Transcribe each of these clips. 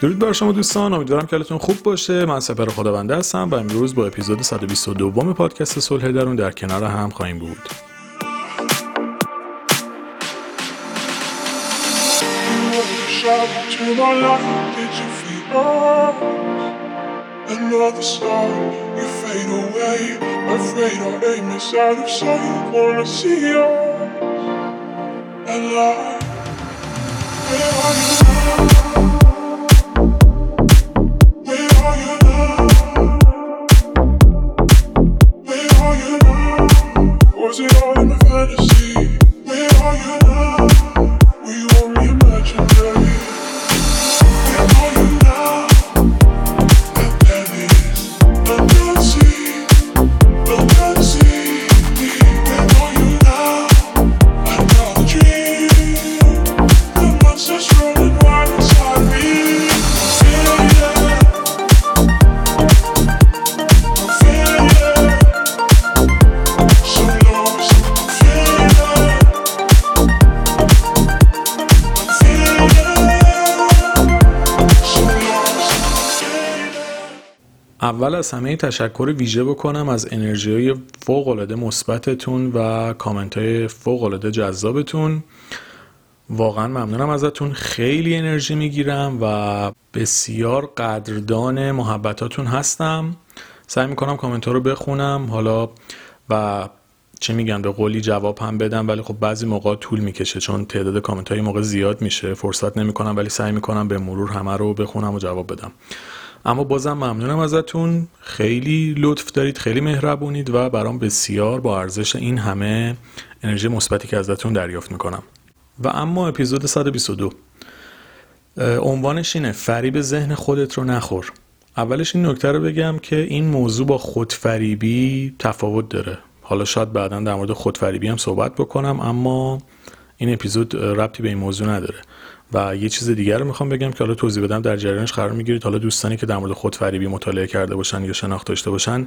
درود بر شما دوستان امیدوارم که حالتون خوب باشه. من سپر خداونده هستم و امروز با اپیزود 122 پادکست صلح درون در کنار هم خواهیم بود. Where are you it all in a. اول از همه تشکر ویژه بکنم از انرژی های فوق العاده مثبتتون و کامنت های فوق العاده جذابتون. واقعا ممنونم ازتون. خیلی انرژی می‌گیرم و بسیار قدردان محبتاتون هستم. سعی می‌کنم کامنت ها رو بخونم حالا و چه میگن به قولی جواب هم بدم ولی خب بعضی موقع طول می‌کشه چون تعداد کامنت های موقع زیاد میشه. فرصت نمی‌کنم ولی سعی می‌کنم به مرور همه رو بخونم و جواب بدم. اما بازم ممنونم ازتون. خیلی لطف دارید خیلی مهربونید و برام بسیار با ارزش این همه انرژی مثبتی که ازتون دریافت می‌کنم. و اما اپیزود 122 عنوانش اینه فریب ذهن خودت رو نخور. اولش این نکته رو بگم که این موضوع با خودفریبی تفاوت داره. حالا شاید بعدا در مورد خودفریبی هم صحبت بکنم اما این اپیزود ربطی به این موضوع نداره. و یه چیز دیگر رو می‌خوام بگم که حالا توضیح بدم در جریانش قرار می‌گیرید. حالا دوستانی که در مورد خودفریبی مطالعه کرده باشن یا شناخت داشته باشن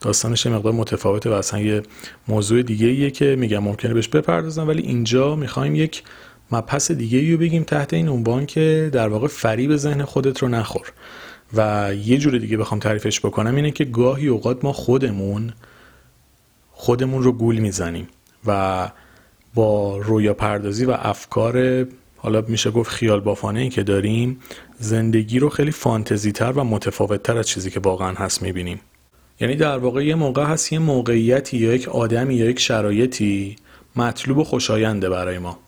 داستانش مقدار متفاوته و اصلا یه موضوع دیگه ایه که میگم ممکنه بهش بپردازم ولی اینجا می‌خوایم یک مبحث دیگه رو بگیم تحت این عنوان که در واقع فریب ذهن خودت رو نخور. و یه جور دیگه بخوام تعریفش بکنم اینه که گاهی اوقات ما خودمون خودمون رو گول می‌زنیم و با رویا پردازی و افکار حالا میشه گفت خیال بافانه ای که داریم زندگی رو خیلی فانتزی تر و متفاوت تر از چیزی که واقعا هست می‌بینیم. یعنی در واقع یه موقع هست یه موقعیتی یا یک آدمی یا یک شرایطی مطلوب و خوشاینده برای ما.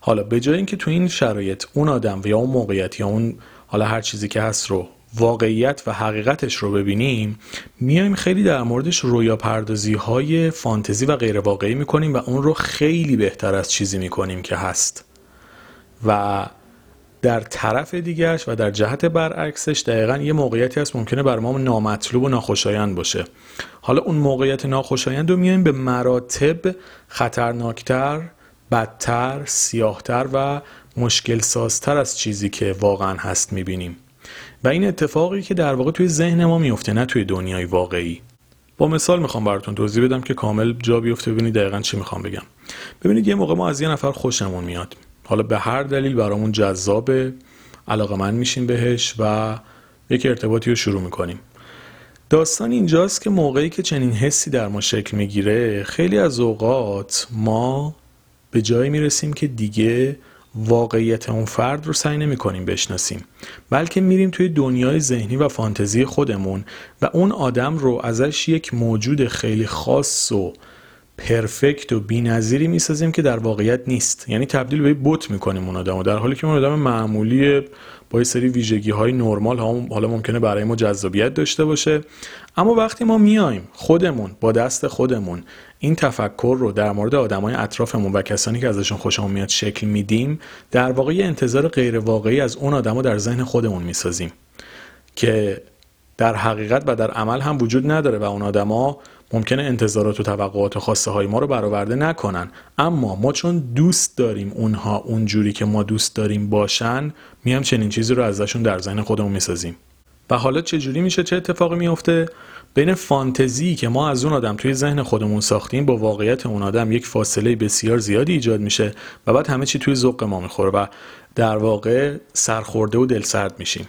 حالا به جای اینکه تو این شرایط اون آدم و یا اون موقعیت یا اون حالا هر چیزی که هست رو واقعیت و حقیقتش رو ببینیم میایم خیلی در موردش رویا پردازی های فانتزی و غیر واقعی می‌کنیم و اون رو خیلی بهتر از چیزی می‌کنیم که هست. و در طرف دیگرش و در جهت برعکسش دقیقا یه موقعیتی هست ممکنه بر ما نامطلوب و ناخوشایند باشه. حالا اون موقعیت ناخوشایند رو میایم به مراتب خطرناکتر بدتر سیاهتر و مشکل سازتر از چیزی که واقعا هست می‌بینیم. و این اتفاقی که در واقع توی ذهن ما میفته نه توی دنیای واقعی. با مثال می‌خوام براتون توضیح بدم که کامل جا بیفته. ببینید دقیقا چی می‌خوام بگم. ببینید یه موقع ما از یه نفر خوشمون میاد. حالا به هر دلیل برامون جذابه علاقه من میشیم بهش و یک ارتباطی رو شروع می‌کنیم. داستان اینجاست که موقعی که چنین حسی در ما شکل می‌گیره خیلی از اوقات ما به جایی می‌رسیم که دیگه واقعیت اون فرد رو سعی نمی کنیم بشناسیم بلکه میریم توی دنیای ذهنی و فانتزی خودمون و اون آدم رو ازش یک موجود خیلی خاص و پرفکت و بی‌نظیری می‌سازیم که در واقعیت نیست. یعنی تبدیل به بوت می‌کنیم اون آدم در حالی که اون آدم معمولی با یه سری ویژگی های نرمال حالا ممکنه برای ما جذابیت داشته باشه. اما وقتی ما میایم خودمون با دست خودمون این تفکر رو در مورد آدمای اطرافمون و کسانی که ازشون خوشمون میاد شکل میدیم در واقع یه انتظار غیر واقعی از اون آدما در ذهن خودمون می‌سازیم که در حقیقت و در عمل هم وجود نداره و اون آدما ممکنه انتظارات و توقعات و خواسته های ما رو برآورده نکنن. اما ما چون دوست داریم اونها اونجوری که ما دوست داریم باشن میام چنین چیزی رو ازشون در ذهن خودمون می‌سازیم و حالا چه جوری میشه چه اتفاقی میفته؟ بین فانتزی که ما از اون آدم توی ذهن خودمون ساختیم با واقعیت اون آدم یک فاصله بسیار زیادی ایجاد میشه و بعد همه چی توی ذوق ما می‌خوره و در واقع سرخورده و دلسرد میشیم.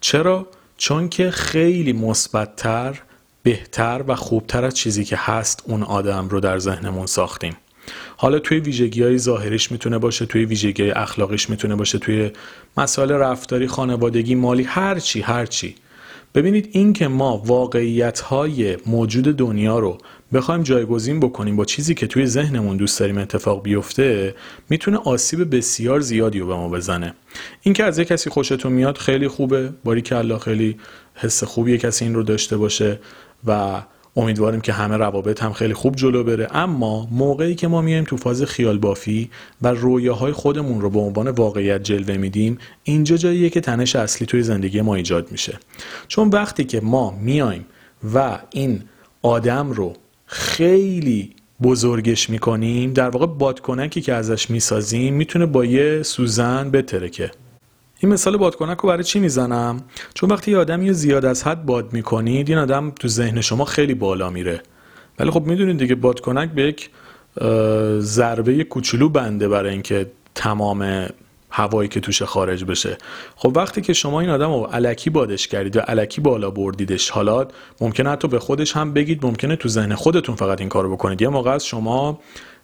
چرا؟ چون که خیلی مثبتتر بهتر و خوبتر از چیزی که هست اون آدم رو در ذهنمون ساختیم. حالا توی ویژگی های ظاهریش می‌تونه باشه توی ویژگی های اخلاقیش می‌تونه باشه توی مسائل رفتاری خانوادگی مالی هر چی هر چی. ببینید این که ما واقعیت های موجود دنیا رو بخوایم جایگزین بکنیم با چیزی که توی ذهنمون دوست داریم اتفاق بیفته می‌تونه آسیب بسیار زیادی رو به ما بزنه. این که از یه کسی خوشتون میاد خیلی خوبه. باری که الله خیلی حس خوبیه کسی این رو داشته باشه و امیدواریم که همه روابط هم خیلی خوب جلو بره. اما موقعی که ما میایم تو فاز خیال بافی و رویاهای خودمون رو به عنوان واقعیت جلوه میدیم اینجا جاییه که تنش اصلی توی زندگی ما ایجاد میشه. چون وقتی که ما میایم و این آدم رو خیلی بزرگش می‌کنیم. در واقع بادکنکی که ازش می‌سازیم می‌تونه با یه سوزن بترکه این مثال بادکنک رو برای چی می‌زنم؟ چون وقتی یه آدمی زیاد از حد باد می‌کنید این آدم تو ذهن شما خیلی بالا میره. ولی خب می‌دونید دیگه بادکنک به یک ضربه کوچولو بنده برای اینکه تمام هوایی که توش خارج بشه. خب وقتی که شما این آدم رو علکی بادش کردید و علکی بالا بردیدش حالات ممکنه حتی به خودش هم بگید ممکنه تو ذهن خودتون فقط این کارو بکنید. یه موقع از شما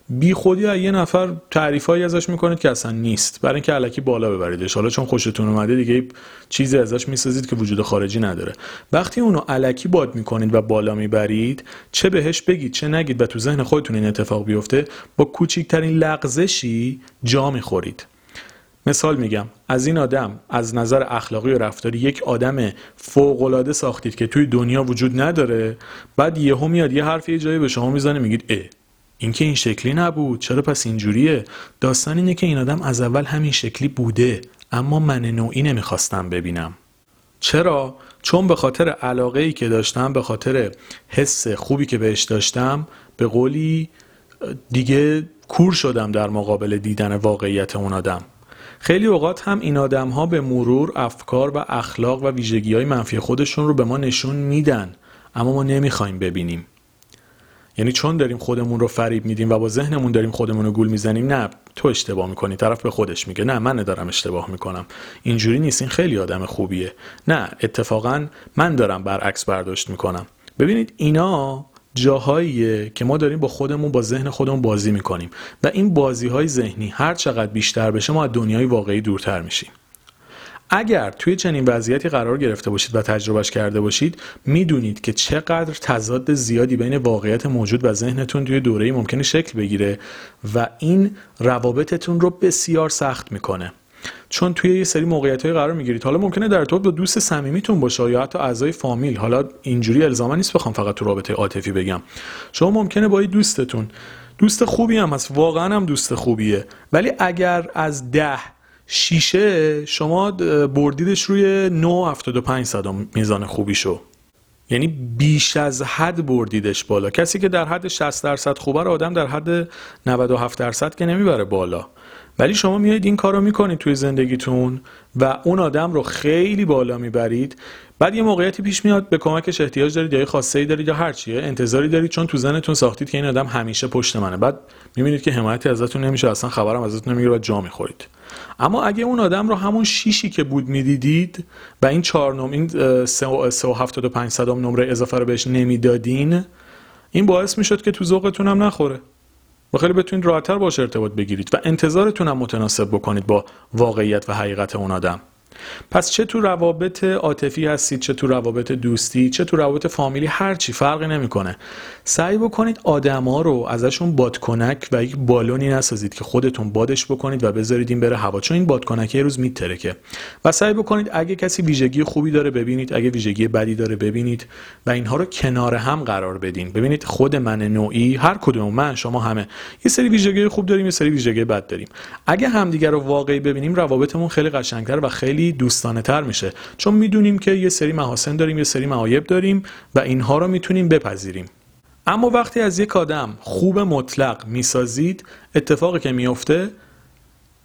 بی خودی یه نفر تعریفایی ازش می‌کنید که اصلا نیست برای اینکه علکی بالا ببریدش. حالا چون خوشتون اومده دیگه چیزی ازش می‌سازید که وجود خارجی نداره. وقتی اونو علکی باد می‌کنید و بالا می‌برید چه بهش بگید چه نگید و تو ذهن خودتون این اتفاق بیفته با کوچکترین لغزشی جا می‌خورید. مثال میگم از این آدم از نظر اخلاقی و رفتاری یک آدم فوق ساختید که توی دنیا وجود نداره بعد یهو میاد یه حرف یه جایی به شما می‌زنه میگید اه اینکه این شکلی نبود چرا پس اینجوریه؟ داستان اینه که این آدم از اول همین شکلی بوده اما من نوعی نمی‌خواستم ببینم. چرا؟ چون به خاطر علاقه ای که داشتم به خاطر حس خوبی که بهش داشتم به قولی دیگه کور شدم در مقابل دیدن واقعیت اون آدم. خیلی اوقات هم این آدم ها به مرور افکار و اخلاق و ویژگی های منفی خودشون رو به ما نشون میدن اما ما نمی‌خوایم ببینیم. یعنی چون داریم خودمون رو فریب میدیم و با ذهنمون داریم خودمون رو گول می‌زنیم نه تو اشتباه می‌کنی طرف به خودش میگه نه من دارم اشتباه می‌کنم. اینجوری نیست این خیلی آدم خوبیه. نه اتفاقا من دارم برعکس برداشت می‌کنم. ببینید اینا جاهاییه که ما داریم با خودمون با ذهن خودمون بازی می‌کنیم. و این بازی های ذهنی هر چقدر بیشتر بشه ما از دنیای واقعی دورتر میشیم. اگر توی چنین وضعیتی قرار گرفته باشید و تجربهش کرده باشید می‌دونید که چقدر تضاد زیادی بین واقعیت موجود و ذهنتون توی دوره ممکنه شکل بگیره و این روابطتون رو بسیار سخت می‌کنه. چون توی یه سری موقعیت های قرار می‌گیرید حالا ممکنه در ارتباط با دوست صمیمیتون باشه یا حتی اعضای فامیل. حالا اینجوری الزاما نیست بخوام فقط تو رابطه عاطفی بگم. شما ممکنه با دوستتون. دوست خوبی هم هست. واقعا هم دوست خوبیه. ولی اگر از ده شیشه شما بردیدش روی 9.75 صدام میزان خوبیشو. یعنی بیش از حد بردیدش بالا. کسی که در حد 60 درصد خوبه رو آدم در حد 97 درصد که نمی‌بره بالا. ولی شما میایید این کار رو می‌کنید توی زندگیتون و اون آدم رو خیلی بالا می‌برید. بعد یه موقعیتی پیش میاد به کمکش احتیاج دارید یا خاصه ای دارید یا هر چیه انتظاری دارید چون تو زنتون ساختید که این آدم همیشه پشت منه. بعد می‌بینید که حمایتی ازتون نمیشه اصلا خبرم ازتون نمی‌گیره و جا می‌خورید. اما اگه اون آدم رو همون شیشی که بود می‌دیدید و این چهار نم این سه و هفتاد و پنج صدام نمره اضافه رو بهش نمی‌دادین این باعث می‌شد که تو ذوقتون هم نخوره. و خیلی بتونید راحتتر باش ارتباط بگیرید و انتظارتون هم متناسب بکنید با واقعیت و حقیقت اون آدم. پس چه تو روابط عاطفی هستید چه تو روابط دوستی چه تو روابط فامیلی هر چی فرقی نمی‌کنه. سعی بکنید آدما رو ازشون بادکنک و یک بالونی نسازید که خودتون بادش بکنید و بذارید این بره هوا. چون این بادکنک یه روز میترکه. و سعی بکنید اگه کسی ویژگی خوبی داره ببینید اگه ویژگی بدی داره ببینید و اینها رو کنار هم قرار بدین. ببینید خود من نوعی هر کدوم من شما همه. یه سری ویژگی خوب داریم یه سری ویژگی بد داریم. اگه همدیگه رو واقعی ببینیم روابطمون خیلی قشنگتر و خیلی دوستانه تر میشه. چون می‌دونیم که یه سری محاسن داریم یه سری معایب داریم و اینها رو می‌تونیم بپذیریم. اما وقتی از یک آدم خوب مطلق می‌سازید اتفاقی که میفته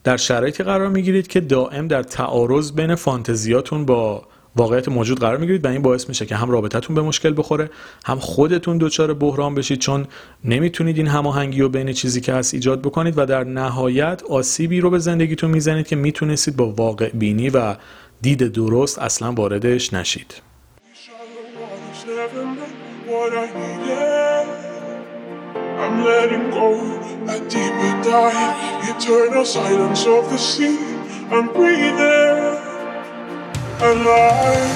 در شرایطی قرار می‌گیرید که دائم در تعارض بین فانتزیاتون با واقعیت موجود قرار می‌گیرید و این باعث میشه که هم رابطتون به مشکل بخوره هم خودتون دچار بحران بشید چون نمی‌تونید این هماهنگی رو بین چیزی که هست ایجاد بکنید و در نهایت آسیبی رو به زندگیتون می‌زنید که می‌تونستید با واقع بینی و دید درست اصلا واردش نشید. I'm breathing. Alive.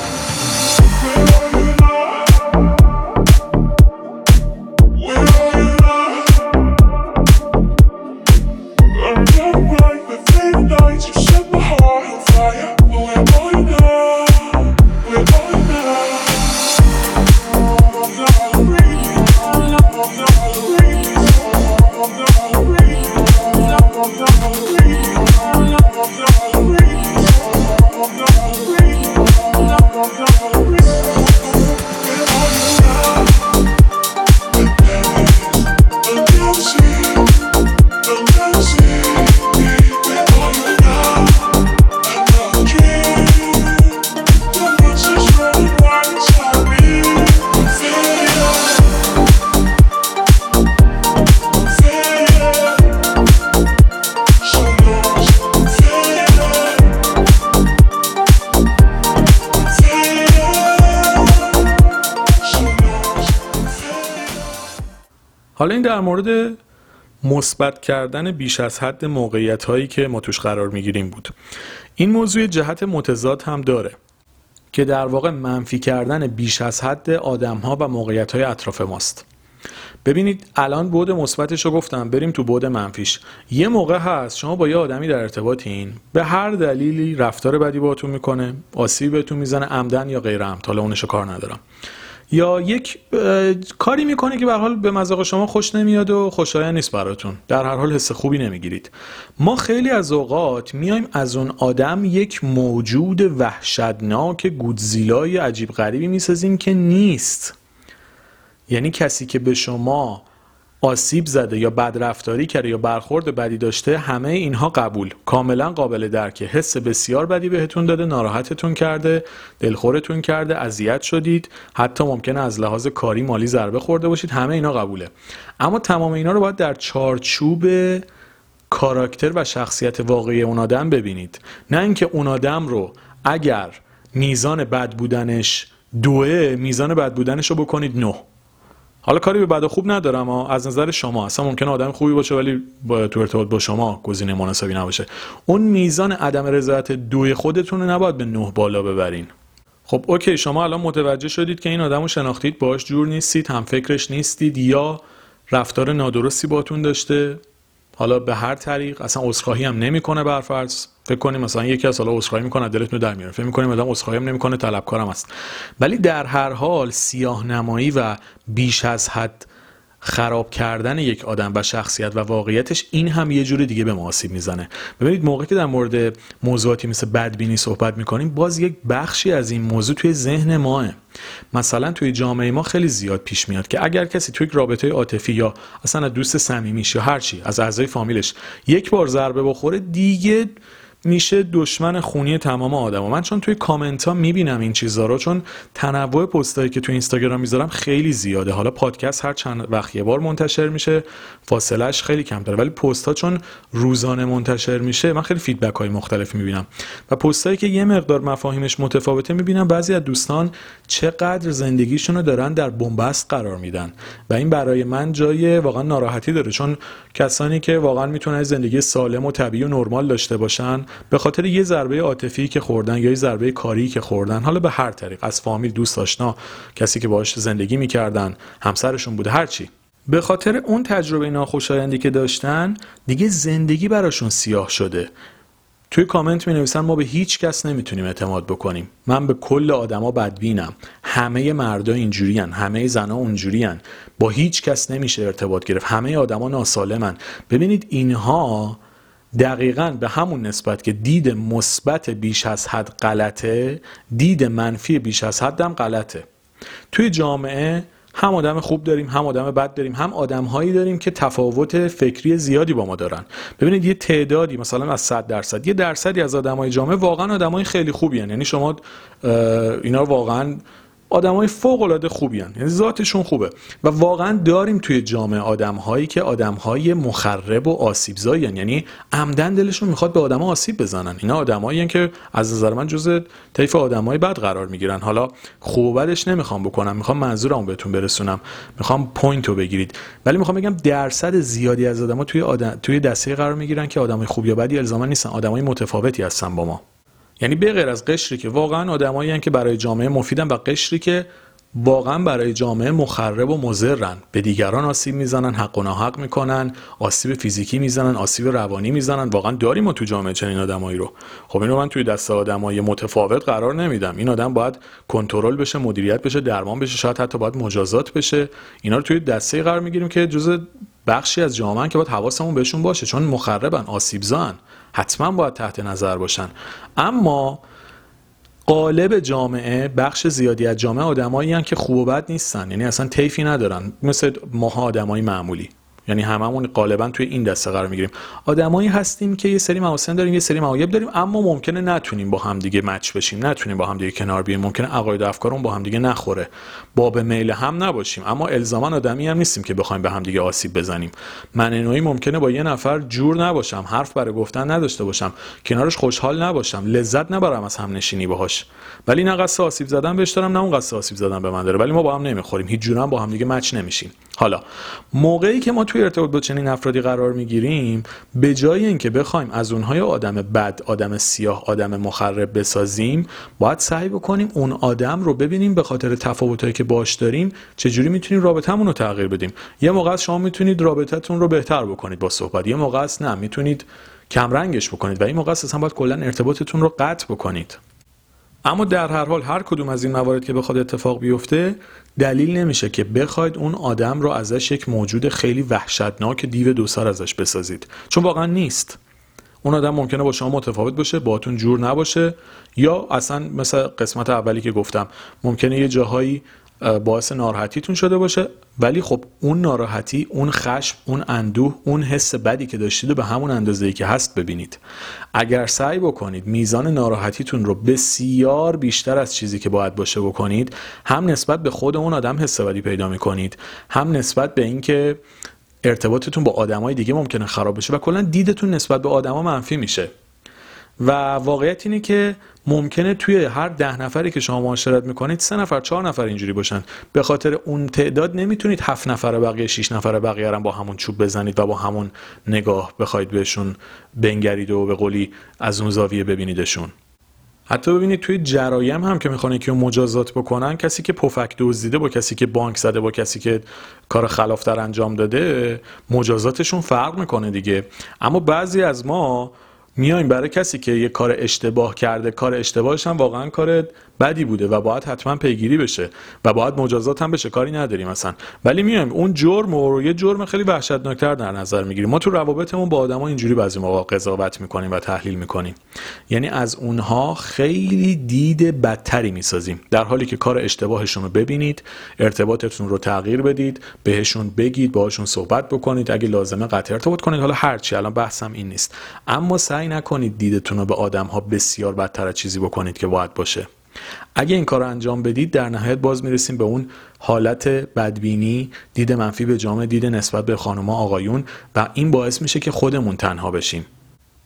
این در مورد مثبت کردن بیش از حد موقعیت هایی که ما توش قرار می‌گیریم بود. این موضوع جهت متضاد هم داره که در واقع منفی کردن بیش از حد آدم ها و موقعیت های اطراف ماست. ببینید الان بود مثبتش رو گفتم بریم تو بود منفیش. یه موقع هست شما با یه آدمی در ارتباطین به هر دلیلی رفتار بدی باهاتون می‌کنه آسیب بهتون می‌زنه عمدن یا غیر عمد حالا اونشو کار ندارم. یا یک کاری می‌کنه که به حال به مذاق شما خوش نمیاد و خوشایند نیست براتون. در هر حال حس خوبی نمی‌گیرید. ما خیلی از اوقات میایم از اون آدم یک موجود وحشتناک گودزیلای عجیب غریبی می‌سازیم که نیست. یعنی کسی که به شما آسیب زده یا بدرفتاری کرده یا برخورد بدی داشته همه اینها قبول. کاملا قابل درکه حس بسیار بدی بهتون داده ناراحتتون کرده دلخورتون کرده اذیت شدید. حتی ممکنه از لحاظ کاری مالی ضربه خورده باشید. همه اینا قبوله. اما تمام اینا رو باید در چارچوب کاراکتر و شخصیت واقعی اون آدم ببینید. نه اینکه اون آدم رو اگر میزان بد بودنش دوه میزان بد بودنش رو بکنید نه. حالا کاری به بد خوب ندارم ها از نظر شما اصلا ممکنه آدم خوبی باشه ولی با تو ارتباط با شما گزینه مناسبی نباشه. اون میزان عدم رضایت دوی خودتون رو نباید به نه بالا ببرین. خب اوکی شما الان متوجه شدید که این آدم شناختید باش جور نیستید هم فکرش نیستید یا رفتار نادرستی باتون داشته. حالا به هر طریق اصلا عذرخواهی هم نمی‌کنه برفرض فکر کنیم مثلا یکی از حالا عذرخواهی می‌کنه دلتون در میاره. فکر می‌کنیم آدم عذرخواهی هم نمی‌کنه طلبکارم است. ولی در هر حال سیاه نمایی و بیش از حد خراب کردن یک آدم و شخصیت و واقعیتش این هم یه جور دیگه به ما آسیب می‌زنه. ببینید موقعی که در مورد موضوعاتی مثل بدبینی صحبت می‌کنیم باز یک بخشی از این موضوع توی ذهن ماه. مثلا توی جامعه ما خیلی زیاد پیش میاد که اگر کسی توی رابطه عاطفی یا اصلا دوست صمیمیش یا هرچی از اعضای فامیلش یک بار ضربه بخوره دیگه میشه دشمن خونی تمام آدم و من چون توی کامنت ها می‌بینم این چیزها رو چون تنوع پستایی که توی اینستاگرام می‌ذارم خیلی زیاده. حالا پادکست هر چند وقت یه بار منتشر میشه فاصلهش خیلی کم داره ولی پست ها چون روزانه منتشر میشه من خیلی فیدبک های مختلف می‌بینم. و پستایی که یه مقدار مفاهیمش متفاوته می‌بینم بعضی از دوستان چقدر زندگیشون رو دارن در بنبست قرار میدن. و این برای من جای واقعا ناراحتی داره چون کسانی که واقعا می‌تونن زندگی سالم و طبیعی و نرمال داشته باشن به خاطر یه ضربه عاطفی که خوردن یا یه ضربه کاری که خوردن حالا به هر طریق از فامیل دوست آشنا کسی که باهاش زندگی می‌کردن همسرشون بوده هرچی به خاطر اون تجربه ناخوشایندی که داشتن دیگه زندگی براشون سیاه شده. توی کامنت می نویسن ما به هیچ کس نمی‌تونیم اعتماد بکنیم. من به کل آدما بدبینم. همه مردا اینجورین همه زنا اونجورین با هیچ کس نمیشه ارتباط گرفت. همه آدما ناسالمن. ببینید اینها دقیقا به همون نسبت که دید مثبت بیش از حد غلطه دید منفی بیش از حد هم غلطه. توی جامعه هم آدم خوب داریم هم آدم بد داریم هم آدم هایی داریم که تفاوت فکری زیادی با ما دارن. ببینید یه تعدادی مثلا از 100 درصد یه درصدی از آدمای جامعه واقعا آدمای خیلی خوبی هن. یعنی شما اینا واقعا آدمای فوق العاده خوبی هن. یعنی ذاتشون خوبه. و واقعا داریم توی جامعه آدم هایی که آدم های مخرب و آسیبزایی یعنی عمدن دلشون می‌خواد به آدم آسیب بزنن. اینا آدمایی که از نظر من جز طیف آدمای بد قرار می‌گیرن. حالا خوب و بدش نمی‌خوام بکنم. می‌خوام منظورمو بهتون برسونم. می‌خوام point رو بگیرید. ولی می‌خوام بگم درصد زیادی از آدما توی آدم... توی دسته قرار می‌گیرن که آدمای خوب یا بدی الزاما نیستن. آدمای متفاوتی هستن با ما. یعنی به غیر از قشری که واقعا آدمایی که برای جامعه مفیدن و قشری که واقعا برای جامعه مخرب و مضرن. به دیگران آسیب می‌زنن حق و ناحق می‌کنن آسیب فیزیکی می‌زنن آسیب روانی می‌زنن. واقعا داریم ما تو جامعه چنین آدمایی رو. خب اینو من توی دست آدمای متفاوت قرار نمیدم. این آدم باید کنترل بشه مدیریت بشه درمان بشه شاید حتی باید مجازات بشه. اینا رو توی دسته قرار می‌گیریم که جزء بخشی از جامعه که باید حواسمون بهشون باشه چون مخربن آسیبزان حتما باید تحت نظر باشن. اما قالب جامعه بخش زیادی از جامعه آدمایی که خوب و بد نیستن. یعنی اصلا طیفی ندارن. مثل ماها آدمای معمولی. یعنی هممون غالبا توی این دسته قرار می‌گیریم. آدمایی هستیم که یه سری محاسن داریم یه سری معایب داریم اما ممکنه نتونیم با همدیگه مچ بشیم. نتونیم با همدیگه کنار بیایم. ممکنه عقاید و افکارمون با همدیگه نخوره. با به میل هم نباشیم. اما الزاما آدمی هم نیستیم که بخوایم به همدیگه آسیب بزنیم. من نوعی ممکنه با یه نفر جور نباشم. حرف برای گفتن نداشته باشم. کنارش خوشحال نباشم. لذت نبرم از هم نشینی باهاش. ولی نه قصد آسیب زدن بهش دارم نه اون قصد آسیب زدن به من داره. ولی ما با هم نمی‌خوریم. هیچ جوره با هم دیگه مچ نمیشیم. حالا موقعی که ما توی ارتباط با چنین افرادی قرار می‌گیریم به جای اینکه بخوایم از اونهای آدم بد آدم سیاه آدم مخرب بسازیم باید سعی بکنیم اون آدم رو ببینیم به خاطر تفاوتایی که باش داریم چجوری می‌تونیم رابطمون رو تغییر بدیم. یه موقع شما می‌تونید رابطتون رو بهتر بکنید با صحبت یه موقع نه می‌تونید کمرنگش بکنید و این موقع اصلا باید کلا ارتباطتون رو قطع بکنید. اما در هر حال هر کدوم از این موارد که بخواد اتفاق بیفته دلیل نمیشه که بخواید اون آدم رو ازش یک موجود خیلی وحشتناک دیو دو سر ازش بسازید. چون واقعا نیست. اون آدم ممکنه با شما متفاوت باشه باتون جور نباشه یا اصلا مثل قسمت اولی که گفتم ممکنه یه جاهایی باعث ناراحتیتون شده باشه. ولی خب اون ناراحتی اون خشم اون اندوه اون حس بدی که داشتید و به همون اندازه که هست ببینید. اگر سعی بکنید میزان ناراحتیتون رو بسیار بیشتر از چیزی که باید باشه بکنید هم نسبت به خود اون آدم حس بدی پیدا می‌کنید هم نسبت به اینکه ارتباطتون با آدمای دیگه ممکنه خراب بشه و کلا دیدتون نسبت به آدما منفی میشه. و واقعیت اینه که ممکنه توی هر ده نفری که شما معاشرت می‌کنید سه نفر چهار نفر اینجوری باشن. به خاطر اون تعداد نمی‌تونید هفت نفر بقیه شیش نفر بقیه هم با همون چوب بزنید و با همون نگاه بخواید بهشون بنگرید و به قولی از اون زاویه ببینیدشون. حتی ببینید توی جرایم هم که می‌خوان که مجازات بکنن کسی که پفک دزدیده با کسی که بانک زده با کسی که کار خلافتر انجام داده مجازاتشون فرق می‌کنه دیگه. اما بعضی از ما میایم برای کسی که یه کار اشتباه کرده کار اشتباهش هم واقعا کار بدی بوده و باید حتما پیگیری بشه و باید مجازات هم بشه کاری نداریم مثلا ولی میایم اون جرم رو یه جرم خیلی وحشتناکتر در نظر می‌گیریم. ما تو روابطمون با آدما اینجوری بعضی موقع قضاوت می‌کنیم و تحلیل می‌کنیم. یعنی از اونها خیلی دید بدتری می‌سازیم. در حالی که کار اشتباهشون رو ببینید ارتباطتون رو تغییر بدید بهشون بگید باهاشون صحبت بکنید. اگه لازمه قطع ارتباط کنید. حالا هرچی الان بحثم این نیست. اما سعی نکنید دیدتون رو به آدم ها بسیار بدتر از چیزی بکنید که باید باشه. اگه این کار انجام بدید در نهایت باز می‌رسیم به اون حالت بدبینی دید منفی به جامعه دید نسبت به خانوما آقایون و این باعث میشه که خودمون تنها بشیم.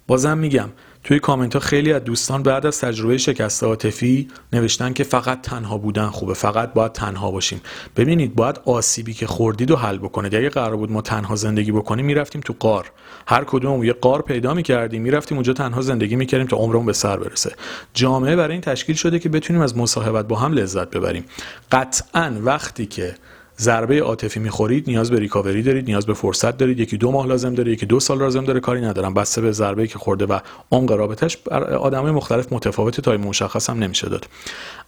بازم میگم توی کامنت ها خیلی از دوستان بعد از تجربه شکست عاطفی نوشتن که فقط تنها بودن خوبه فقط باید تنها باشیم. ببینید باید آسیبی که خوردید و حل بکنید. اگه قرار بود ما تنها زندگی بکنیم می‌رفتیم تو قار هر کدوم یه قار پیدا می‌کردیم می‌رفتیم اونجا تنها زندگی می‌کردیم تا عمرمون به سر برسه. جامعه برای این تشکیل شده که بتونیم از مصاحبت با هم لذت ببریم. قطعا وقتی که ضربه عاطفی می‌خورید نیاز به ریکاوری دارید نیاز به فرصت دارید. یکی دو ماه لازم داره یکی دو سال لازم داره. کاری ندارم. بسته به ضربه که خورده و عمق رابطش آدمای مختلف متفاوته تا مشخص هم نمیشه داد.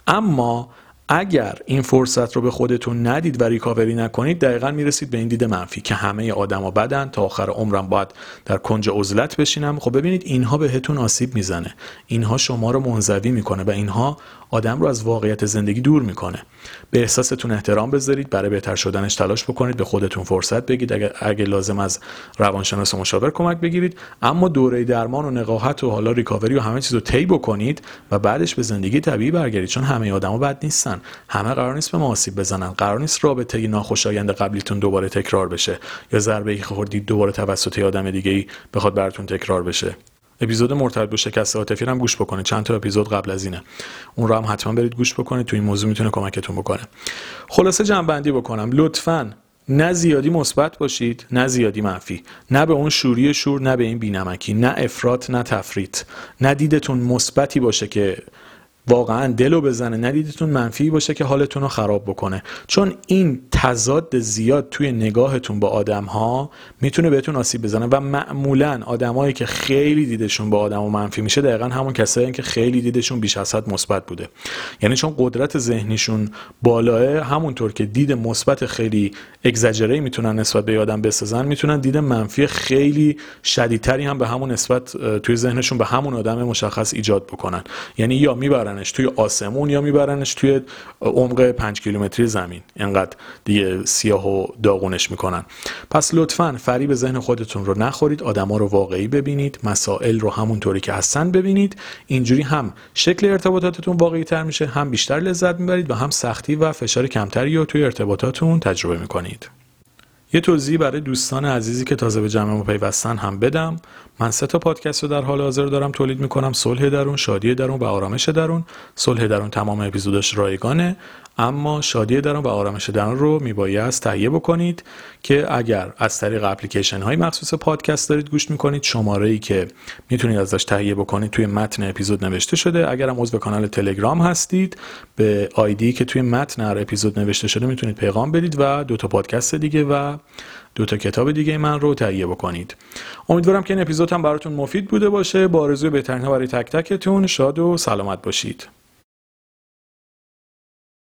اما اگر این فرصت رو به خودتون ندید و ریکاوری نکنید دقیقا می‌رسید به این دید منفی که همه آدما بدن تا آخر عمرم باید در کنج عزلت بشینم. خب ببینید اینها بهتون آسیب می‌زنه. اینها شما رو منزوی می‌کنه و اینها آدم رو از واقعیت زندگی دور می‌کنه. به احساستون احترام بذارید برای بهتر شدنش تلاش بکنید به خودتون فرصت بگید. اگر, اگر لازم از روانشناس و مشاور کمک بگیرید. اما دوره درمان و نقاهت و حالا ریکاوری و همه چیز رو طی بکنید و بعدش به زندگی طبیعی برگردید چون همه آدما بد نیستن. هستن همه قرار نیست به ما آسیب بزنن. قرار نیست رابطه ناخوشایند قبلیتون دوباره تکرار بشه یا ضربه ای خوردید دوباره توسط آدم دیگه ای بخواد براتون تکرار بشه. اپیزود مرتبط به شکست عاطفی هم گوش بکنید چند تا اپیزود قبل از اینه. اون رو هم حتما برید گوش بکنید تو این موضوع می‌تونه کمکتون بکنه. خلاصه جنبندی بکنم. لطفا نه زیادی مثبت باشید نه زیادی منفی. نه به اون شوری شور نه به این بینمکی نه افراط نه تفریط. نه دیدتون مثبتی باشه که واقعا دلو بزنه ندیدتون منفی باشه که حالتون رو خراب بکنه. چون این تضاد زیاد توی نگاهتون با آدم ها می‌تونه بهتون آسیب بزنه و معمولا آدمایی که خیلی دیدشون با آدم و منفی میشه دقیقا همون کسایی که خیلی دیدشون بیش از حد مثبت بوده. یعنی چون قدرت ذهنیشون بالاه همونطور که دید مثبت خیلی اگزاجری می‌تونن نسبت به آدم بسازن می‌تونن دید منفی خیلی شدیدتری هم به همون نسبت توی ذهنشون به همون آدم مشخص ایجاد بکنن. یعنی یا می‌برن میبرنش توی آسمون یا میبرنش توی عمق پنج کیلومتری زمین. اینقدر دیگه سیاه و داغونش می‌کنن. پس لطفا فریب ذهن خودتون رو نخورید آدما رو واقعی ببینید مسائل رو همونطوری که هستن ببینید. اینجوری هم شکل ارتباطاتتون واقعی تر میشه هم بیشتر لذت می‌برید و هم سختی و فشار کمتری رو توی ارتباطاتون تجربه می‌کنید. یه توضیح برای دوستان عزیزی که تازه به جمع ما پیوستن هم بدم. من سه تا پادکست رو در حال حاضر دارم تولید می‌کنم. صلح درون شادی درون و آرامش درون. صلح درون تمام اپیزوداش رایگانه. اما شادی درون و آرامش درون رو میبایست تهیه بکنید که اگر از طریق اپلیکیشن های مخصوص پادکست دارید گوش می‌کنید شماره ای که می‌تونید ازش تهیه بکنید توی متن اپیزود نوشته شده. اگر هم عضو کانال تلگرام هستید به آیدی که توی متن هر اپیزود نوشته شده می‌تونید پیغام بدید و دو تا پادکست دیگه و دو تا کتاب دیگه من رو تهیه بکنید. امیدوارم که این اپیزود هم براتون مفید بوده باشه. با آرزوی بهترین برای تک تکتون شاد و سلامت باشید.